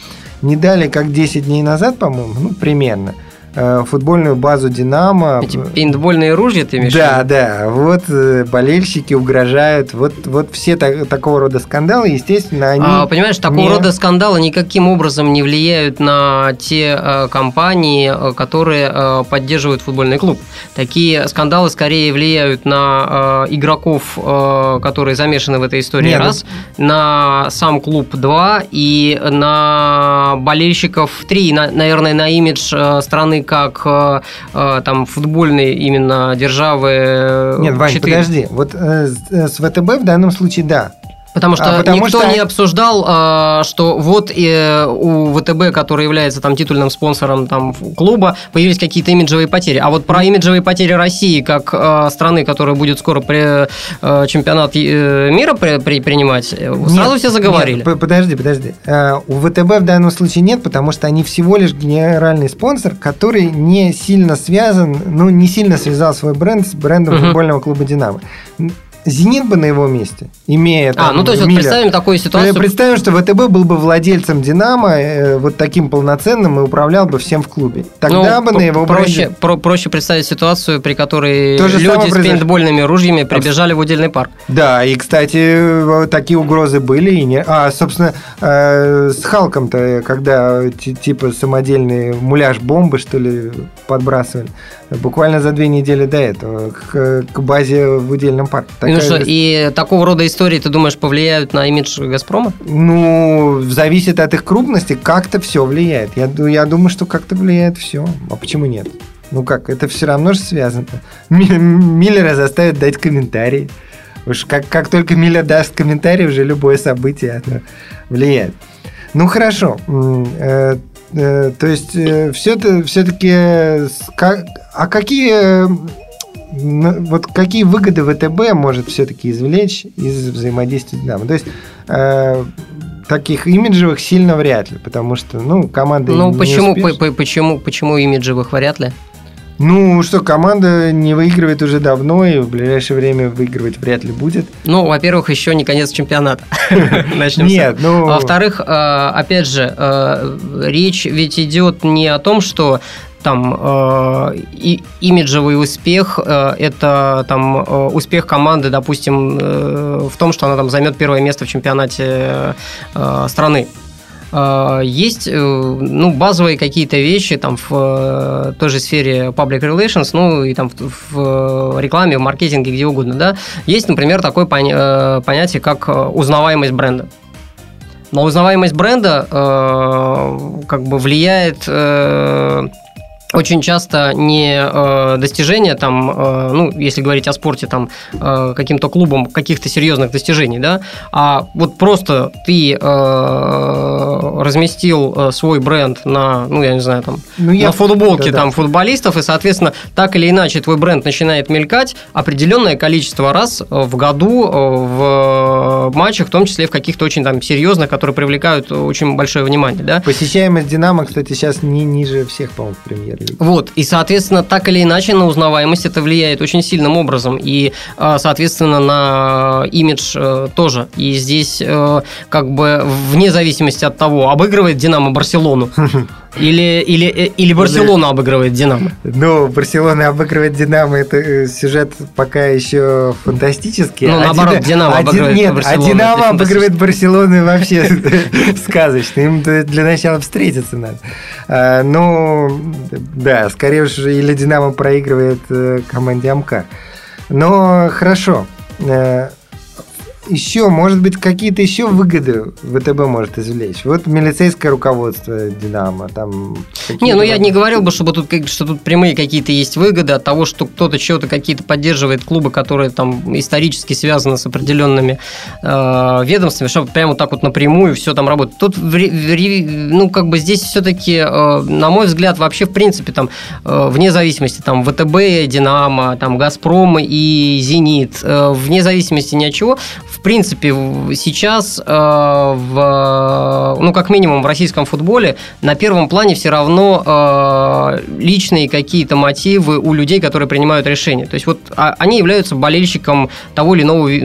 Не дали, как 10 дней назад, по-моему, ну, примерно, футбольную базу «Динамо». Эти пейнтбольные ружья ты имеешь Да, да, вот э, болельщики угрожают, вот, вот все так- такого рода скандалы, естественно, они... А, понимаешь, такого не- рода скандалы никаким образом не влияют на те э, компании, э, которые э, поддерживают футбольный клуб. Такие скандалы скорее влияют на э, игроков, э, которые замешаны в этой истории, Не, ну- раз, на сам клуб два и на болельщиков три, и, на- наверное, на имидж э, страны как э, э, там футбольной именно державы. э, Нет, Вань, четыре. подожди. Вот с ВТБ в данном случае да. Потому что А, потому никто что- не обсуждал, а, что вот э, у ВТБ, который является там титульным спонсором там клуба, появились какие-то имиджевые потери. А вот про имиджевые потери России как а, страны, которая будет скоро при, э, чемпионат э, мира при- при- принимать, э, сразу Нет, все заговорили. нет, подожди, подожди. У ВТБ в данном случае нет, потому что они всего лишь генеральный спонсор, который не сильно связан, ну, не сильно связал свой бренд с брендом футбольного клуба «Динамо». Зенит бы на его месте, имея а, там ну то есть вот Миллер, представим такую ситуацию. Представим, что ВТБ был бы владельцем Динамо, э, вот таким полноценным, и управлял бы всем в клубе. Тогда Ну, бы на его проще, бренде- про- проще представить ситуацию, при которой То люди с пейнтбольными ружьями прибежали в удельный парк. Да, и, кстати, вот такие угрозы были. И не... А, собственно, э, с Халком-то, когда ти- типа самодельные муляж-бомбы, что ли, подбрасывали, буквально за две недели до этого к, к базе в удельном парке. Ну что, и такого рода истории, ты думаешь, повлияют на имидж Газпрома? Ну, зависит от их крупности, как-то все влияет. Я, я думаю, что как-то влияет все. А почему нет? Ну как, это все равно же связано. Ми- Миллера заставят дать комментарий. Уж как, как только Миллер даст комментарий, уже любое событие влияет. Ну хорошо. Э, э, то есть все, все-таки... А какие... Вот какие выгоды ВТБ может все-таки извлечь из взаимодействия с Динамо? То есть э, таких имиджевых сильно вряд ли, потому что, ну, команда Ну, не почему, по- по- почему, почему имиджевых вряд ли? Ну, что, команда не выигрывает уже давно, и в ближайшее время выигрывать вряд ли будет. Ну, во-первых, еще не конец чемпионата. Начнем Нет, ну... А Во-вторых, э, опять же, э, речь ведь идет не о том, что там э, и, имиджевый успех э, это там э, успех команды, допустим, э, в том, что она там займет первое место в чемпионате э, страны. Э, Есть э, ну, базовые какие-то вещи там в э, той же сфере public relations, ну и там в, в рекламе, в маркетинге, где угодно, да. Есть, например, такое поня- понятие, как узнаваемость бренда. Но узнаваемость бренда как бы влияет очень часто не э, достижение там, э, ну, если говорить о спорте, там, э, каким-то клубом каких-то серьезных достижений, да, а вот просто ты э, разместил э, свой бренд на, ну, я не знаю, там, Ну, я- на футболке да-да. там футболистов, и, соответственно, так или иначе твой бренд начинает мелькать определенное количество раз э, в году э, в матчах, в том числе в каких-то очень там серьезных, которые привлекают очень большое внимание, да. Посещаемость Динамо, кстати, сейчас не ниже всех, по-моему, в премьер-лиге. Вот, и, соответственно, так или иначе на узнаваемость это влияет очень сильным образом, и, э, соответственно, на имидж э, тоже. И здесь, э, как бы, вне зависимости от того, обыгрывает Динамо Барселону или, или, э, или Барселона обыгрывает Динамо. Ну, Барселона обыгрывает Динамо, это э, сюжет пока еще фантастический. Ну, А наоборот, Дина- Динамо а Ди- обыгрывает Нет, Барселону, а Динамо обыгрывает Барселону вообще сказочно. Им для начала встретиться надо. А, Ну, да, скорее уже или Динамо проигрывает э, команде Амка. Но хорошо. Э, Еще, может быть, какие-то еще выгоды ВТБ может извлечь. Вот милицейское руководство Динамо, там... Не, ну я не говорил бы, чтобы тут, что тут прямые какие-то есть выгоды от того, что кто-то чего-то какие-то поддерживает клубы, которые там исторически связаны с определенными э, ведомствами, чтобы прямо вот так вот напрямую все там работает. Тут, в в ну, как бы здесь все-таки, на мой взгляд, вообще, в принципе, там, э, вне зависимости, там, ВТБ, Динамо, там, Газпром и Зенит, э, вне зависимости ни от чего, в принципе, в- сейчас, э, в, ну, как минимум в российском футболе, на первом плане все равно э, личные какие-то мотивы у людей, которые принимают решения. То есть вот а- они являются болельщиком того или иного э,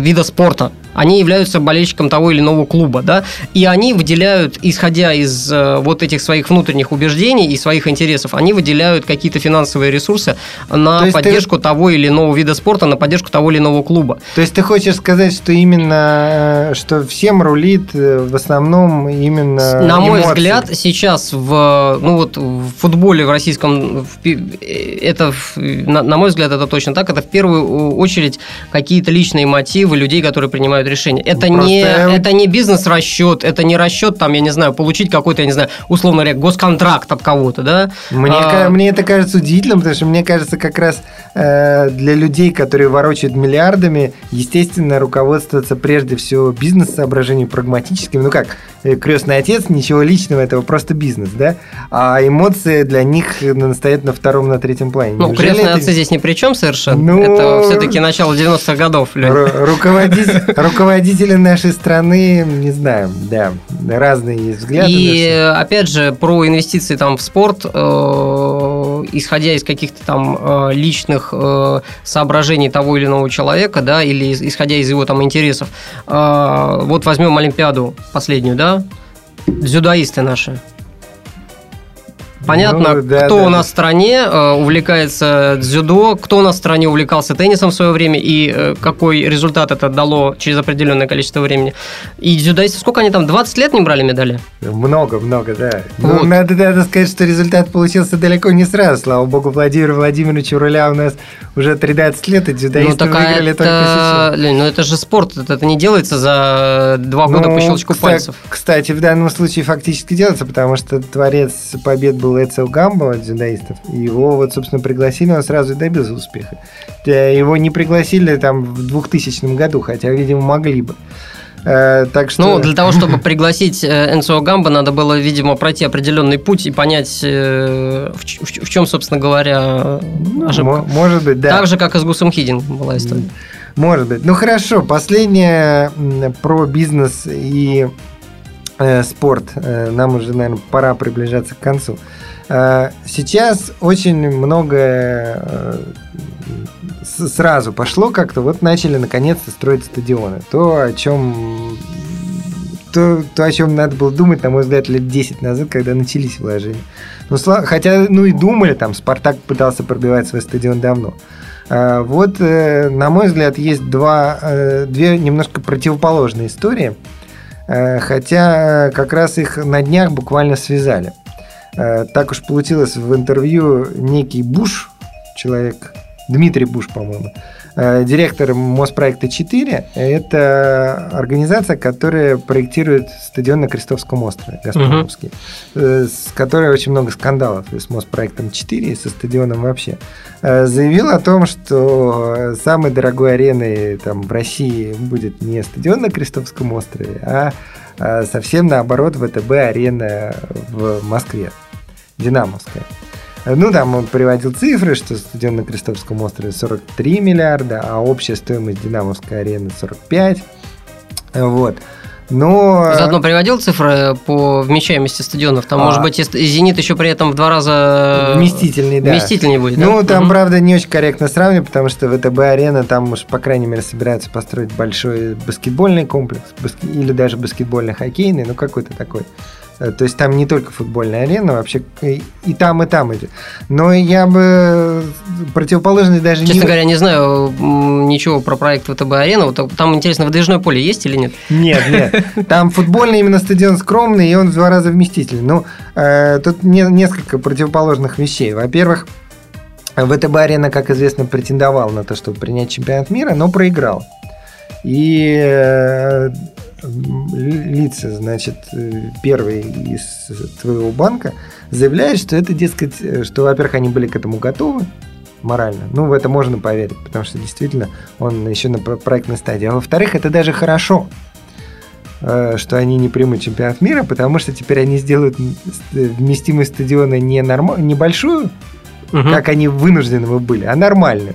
вида спорта. Они являются болельщиком того или иного клуба, да, и они выделяют, исходя из э, вот этих своих внутренних убеждений и своих интересов, они выделяют какие-то финансовые ресурсы на То есть ты- поддержку того или иного вида спорта, на поддержку того или иного клуба. То есть ты хочешь сказать, что именно, э, что всем рулит э, в основном именно На мой взгляд, сейчас в, ну вот, в футболе в российском, в это, на, на мой взгляд, это точно так. Это в первую очередь какие-то личные мотивы людей, которые принимают принимают решения. Это Ну, не, просто- это не бизнес-расчет, это не расчет, там, я не знаю, получить какой-то, я не знаю, условно говоря, госконтракт от кого-то, да? Мне, А, мне это кажется удивительным, потому что мне кажется, как раз э, для людей, которые ворочают миллиардами, естественно, руководствоваться прежде всего бизнес-соображением прагматическим. Ну как, э, крестный отец, ничего личного, этого просто бизнес, да? А эмоции для них настоят на втором, на третьем плане. Ну, Неужели крестные это- отцы здесь ни при чем совершенно. Ну, Это все-таки начало 90-х годов. Ру- руководитель- руководители нашей страны, не знаю, да, разные есть взгляды. И опять же, про инвестиции там в спорт, э, исходя из каких-то там э, личных э, соображений того или иного человека, да, или исходя из его там интересов. Э, вот возьмем Олимпиаду последнюю, да, дзюдоисты наши. Понятно, Ну, да, кто да, у да. нас в стране э, увлекается дзюдо, кто у нас в стране увлекался теннисом в свое время и э, какой результат это дало через определенное количество времени. И дзюдоисты, сколько они там, 20 лет не брали медали? Много, много, да. Ну, Вот. надо, надо сказать, что результат получился далеко не сразу. Слава богу, Владимир Владимирович у руля у нас уже 13 лет, и дзюдоисты ну, а выиграли только это, сейчас. Лень, ну это же спорт, это, это не делается за два года Ну, по щелчку кста- пальцев. Кстати, в данном случае фактически делается, потому что творец побед был Эцио Гамбо от дзюдоистов. Его вот, собственно, пригласили, он сразу и добился успеха. Э, Его не пригласили там в 2000 году, хотя, видимо, могли бы. Э, Так что... Ну, для того, чтобы пригласить э, Энсо Гамба, надо было, видимо, пройти определенный путь и понять, э, в, в в чем, собственно говоря, Ну, ошибка. мо- Может быть, да. Так же, как и с Гусом Хидин была история. Может быть. Ну хорошо, последнее про бизнес и э, спорт. Э, нам уже, наверное, пора приближаться к концу. Э, сейчас очень многое э, сразу пошло как-то. Вот начали наконец-то строить стадионы. То, о чем то, то, о чем надо было думать, на мой взгляд, лет 10 назад, когда начались вложения. Ну, хотя, ну и думали, там, Спартак пытался пробивать свой стадион давно. А, Вот, э, на мой взгляд, есть два, э, две немножко противоположные истории, Э, хотя э, как раз их на днях буквально связали. Э, Так уж получилось в интервью некий Буш, человек, Дмитрий Буш, по-моему, э, директор Моспроекта 4, это организация, которая проектирует стадион на Крестовском острове, Газпромовский, э, с которой очень много скандалов и с Моспроектом 4, и со стадионом вообще. Заявил о том, что самой дорогой ареной там, в России будет не стадион на Крестовском острове, а совсем наоборот ВТБ-арена в Москве, Динамовская. Ну, там он приводил цифры, что стадион на Крестовском острове 43 миллиарда, а общая стоимость Динамовской арены 45. Э, Вот. Но... Заодно приводил цифры по вмещаемости стадионов. Там, А. может быть, «Зенит» еще при этом в два раза Вместительный, да. вместительнее будет, да? Ну, там, Мгм. правда, не очень корректно сравнивать, потому что ВТБ-арена, там уж, по крайней мере, собираются построить большой баскетбольный комплекс, баске- или даже баскетбольно-хоккейный, ну, какой-то такой. Э, То есть там не только футбольная арена, вообще и, и там, и там. Но я бы противоположный даже Честно не... говоря, не знаю ничего про проект ВТБ-арена. Вот там, интересно, выдвижное поле есть или нет? Нет, нет. Там футбольный именно стадион скромный, и он в два раза вместительный. Ну, э, тут не- несколько противоположных вещей. Во-первых, ВТБ-арена, как известно, претендовал на то, чтобы принять чемпионат мира, но проиграл. И э, лица, значит, э, первые из твоего банка заявляют, что это, дескать, э, что, во-первых, они были к этому готовы, морально. Ну, в это можно поверить, потому что действительно он еще на про- проектной стадии. А во-вторых, это даже хорошо, э, что они не примут чемпионат мира, потому что теперь они сделают вместимость стадиона не норма- небольшую, Мгм. как они вынуждены бы были, а нормальную.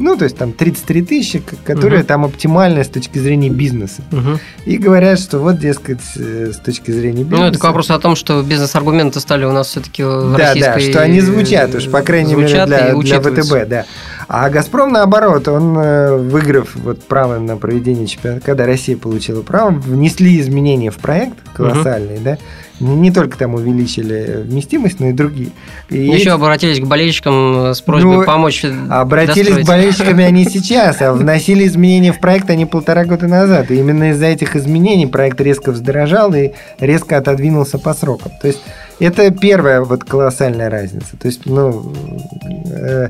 Ну, то есть там 33 тысячи, которые Мгм. там оптимальная с точки зрения бизнеса. Мгм. И говорят, что вот, дескать, э, с точки зрения бизнеса... Ну, это к вопросу о том, что бизнес-аргументы стали у нас все-таки в Да, российской... да, что они звучат уж, по крайней мере, для, для. ВТБ, да. А «Газпром», наоборот, он, э, выиграв вот право на проведение чемпионата, когда Россия получила право, внесли изменения в проект колоссальные, да, не, не только там увеличили вместимость, но и другие. И Еще обратились к болельщикам с просьбой Ну, помочь Обратились достроить. к болельщиками они сейчас, а вносили изменения в проект они полтора года назад. И именно из-за этих изменений проект резко вздорожал и резко отодвинулся по срокам. То есть это первая вот колоссальная разница. То есть, ну, э,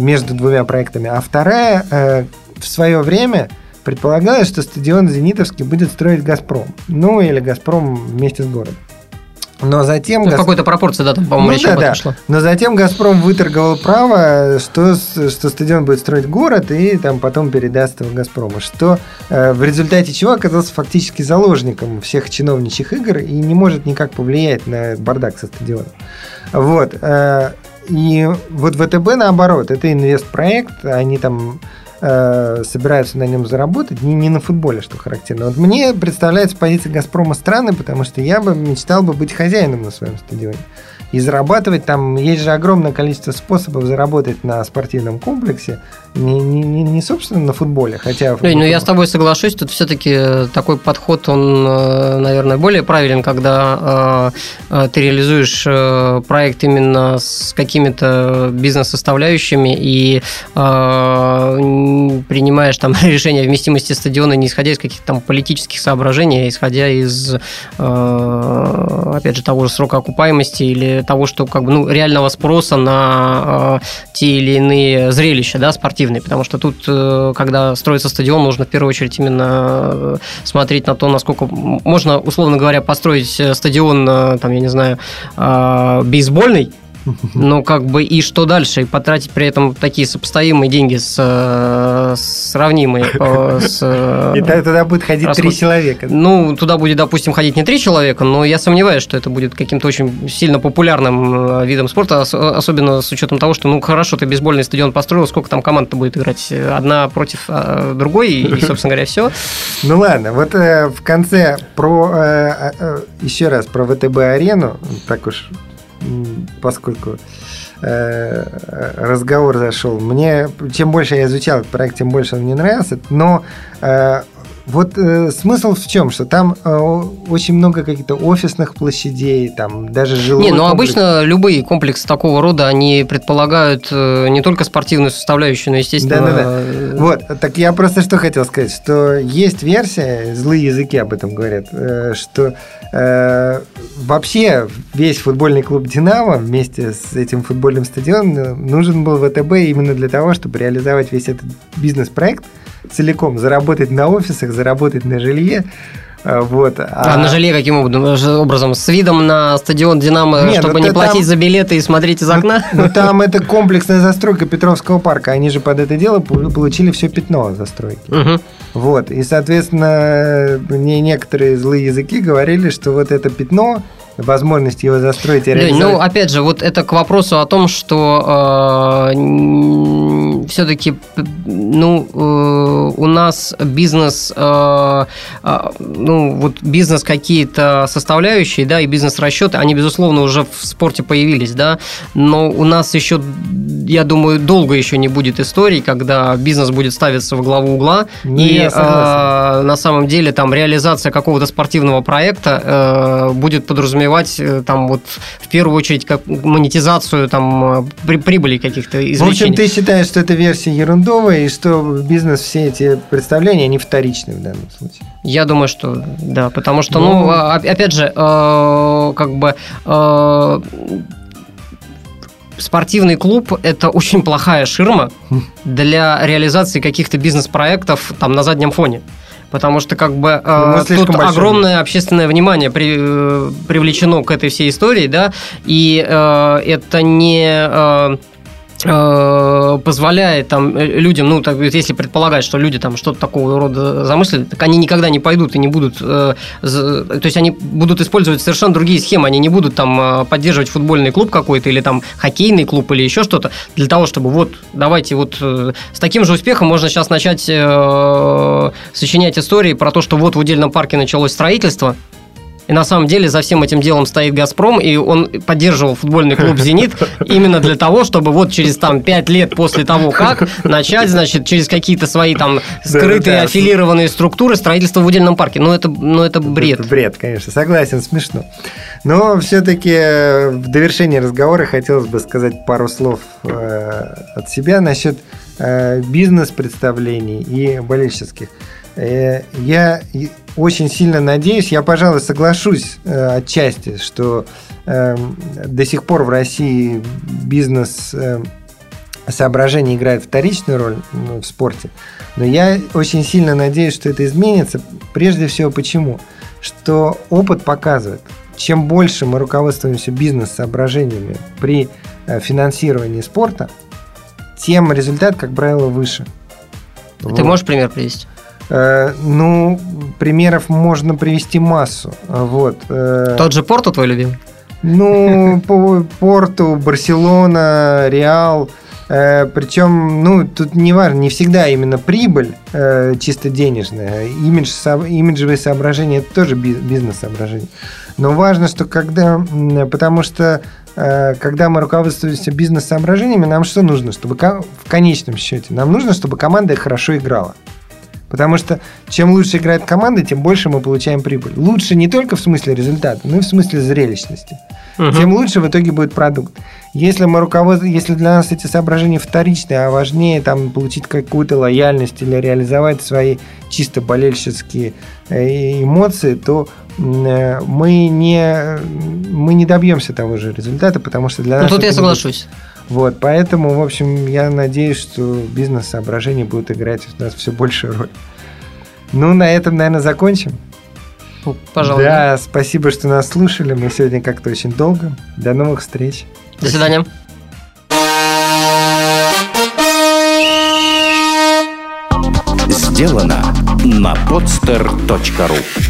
между двумя проектами. А вторая, э, в свое время предполагалось, что стадион «Зенитовский» будет строить «Газпром». Ну, или «Газпром» вместе с городом. Но затем... Ну, в какой-то пропорции, да, там, по-моему, Ну речь да, да. шла. Но затем «Газпром» выторговал право, что, что стадион будет строить город и там потом передаст его «Газпрому». Что э, в результате чего оказался фактически заложником всех чиновничьих игр и не может никак повлиять на бардак со стадионом. Вот. э, и вот ВТБ наоборот, это инвестпроект, они там э, собираются на нем заработать, не, не на футболе, что характерно. Вот мне представляется позиция «Газпрома» странной, потому что я бы мечтал бы быть хозяином на своем стадионе. И зарабатывать там, есть же огромное количество способов заработать на спортивном комплексе, не, не, не, не собственно на футболе, хотя... Лень, ну я с тобой соглашусь, тут все-таки такой подход, он, э, наверное, более правилен, когда э, э, ты реализуешь э, проект именно с какими-то бизнес-составляющими и э, принимаешь там решение о вместимости стадиона не исходя из каких-то там политических соображений, а исходя из, э, опять же, того же срока окупаемости или того, что как бы, ну, реального спроса на э, те или иные зрелища, да, спортивные, потому что тут, э, когда строится стадион, нужно в первую очередь именно э, смотреть на то, насколько можно, условно говоря, построить э, стадион, там, я не знаю, бейсбольный, ну, как бы, и что дальше? И потратить при этом такие сопоставимые деньги с э, сравнимые по- с... э, И туда будет ходить три человека. ну, туда будет, допустим, ходить не три человека, но я сомневаюсь, что это будет каким-то очень сильно популярным э, видом спорта, ос- особенно с учетом того, что, ну, хорошо, ты бейсбольный стадион построил, сколько там команд будет играть? Одна против э, другой, и, собственно говоря, все. Ну ладно, вот э, в конце про э, э, еще раз про ВТБ-арену, так уж поскольку э, разговор зашел. Мне чем больше я изучал этот проект, тем больше он мне нравился. Но э, вот э, смысл в чем, что там э, очень много каких-то офисных площадей, там даже жилой Не, ну комплекс. обычно любые комплексы такого рода, они предполагают э, не только спортивную составляющую, но, естественно... Да-да-да. э, Вот, так я просто что хотел сказать, что есть версия, злые языки об этом говорят, э, что э, вообще весь футбольный клуб «Динамо» вместе с этим футбольным стадионом нужен был ВТБ именно для того, чтобы реализовать весь этот бизнес-проект целиком, заработать на офисах, заработать на жилье, э, вот. А на жилье каким образом? С видом на стадион «Динамо», Не, чтобы ну не ты платить там- за билеты и смотреть из окна? Ну там это комплексная застройка Петровского парка, они же под это дело получили все пятно застройки. Мгм. Вот, и, соответственно, мне некоторые злые языки говорили, что вот это пятно, возможность его застроить и Лень, реализовать... ну, опять же, вот это к вопросу о том, что все-таки, ну, э, у нас бизнес, э, э, ну, вот бизнес какие-то составляющие, да, и бизнес-расчеты, они, безусловно, уже в спорте появились, да, но у нас еще, я думаю, долго еще не будет историй, когда бизнес будет ставиться во главу угла, Ну, и э, на самом деле там реализация какого-то спортивного проекта э, будет подразумевать э, там вот в первую очередь как монетизацию там при- прибыли каких-то В общем, извлечений. ты считаешь, что эта версия ерундовая, и что бизнес, все эти представления, они вторичны в данном случае? Я думаю, что да, потому что, Ну. ну, а- опять же, э, как бы э, спортивный клуб это очень плохая ширма для реализации каких-то бизнес-проектов там на заднем фоне. Потому что как бы э, Ну, тут большой. огромное общественное внимание при- э, привлечено к этой всей истории, да, и э, это не э, позволяет там э, людям, ну, так, если предполагать, что люди там что-то такого рода замыслили, так они никогда не пойдут и не будут, э, то есть они будут использовать совершенно другие схемы, они не будут там э, поддерживать футбольный клуб какой-то или там хоккейный клуб или еще что-то для того, чтобы вот давайте вот э, с таким же успехом можно сейчас начать э, сочинять истории про то, что вот в удельном парке началось строительство, и на самом деле за всем этим делом стоит «Газпром», и он поддерживал футбольный клуб «Зенит» именно для того, чтобы вот через там 5 лет после того, как начать, значит, через какие-то свои там скрытые да. аффилированные структуры строительство в удельном парке. Ну, это, ну, это бред. Это бред, конечно, согласен, смешно. Но все-таки в довершении разговора хотелось бы сказать пару слов э, от себя насчет э, бизнес-представлений и болельщических. Э, Я очень сильно надеюсь, я, пожалуй, соглашусь э, отчасти, что э, до сих пор в России бизнес э, соображения играют вторичную роль ну, в спорте. Но я очень сильно надеюсь, что это изменится. Прежде всего, почему? Что опыт показывает, чем больше мы руководствуемся бизнес-соображениями при э, финансировании спорта, тем результат, как правило, выше. Ты вот. можешь пример привести? Э, ну, примеров можно привести массу. Вот. Э, Тот же Порту твой любимый? Ну, по Порту, Барселона, Реал. Э, Причем, ну, тут не важно, не всегда именно прибыль чисто денежная. Имидж, имиджевые соображения – это тоже бизнес-соображение. Но важно, что когда... Потому что когда мы руководствуемся бизнес-соображениями, нам что нужно? Чтобы в конечном счете нам нужно, чтобы команда хорошо играла. Потому что чем лучше играет команда, тем больше мы получаем прибыль. Лучше не только в смысле результата, но и в смысле зрелищности. Угу. Тем лучше в итоге будет продукт. Если мы руковод... если для нас эти соображения вторичные, а важнее там получить какую-то лояльность или реализовать свои чисто болельщицкие э, эмоции, то э, мы не, мы не добьемся того же результата, потому что для ну, нас... Ну, тут я соглашусь. Будет вот, поэтому, в общем, я надеюсь, что бизнес-соображения будут играть у нас все большую роль. Ну, на этом, наверное, закончим. Ну, пожалуй. Да, спасибо, что нас слушали. Мы сегодня как-то очень долго. До новых встреч. До свидания. Сделано на podster.ru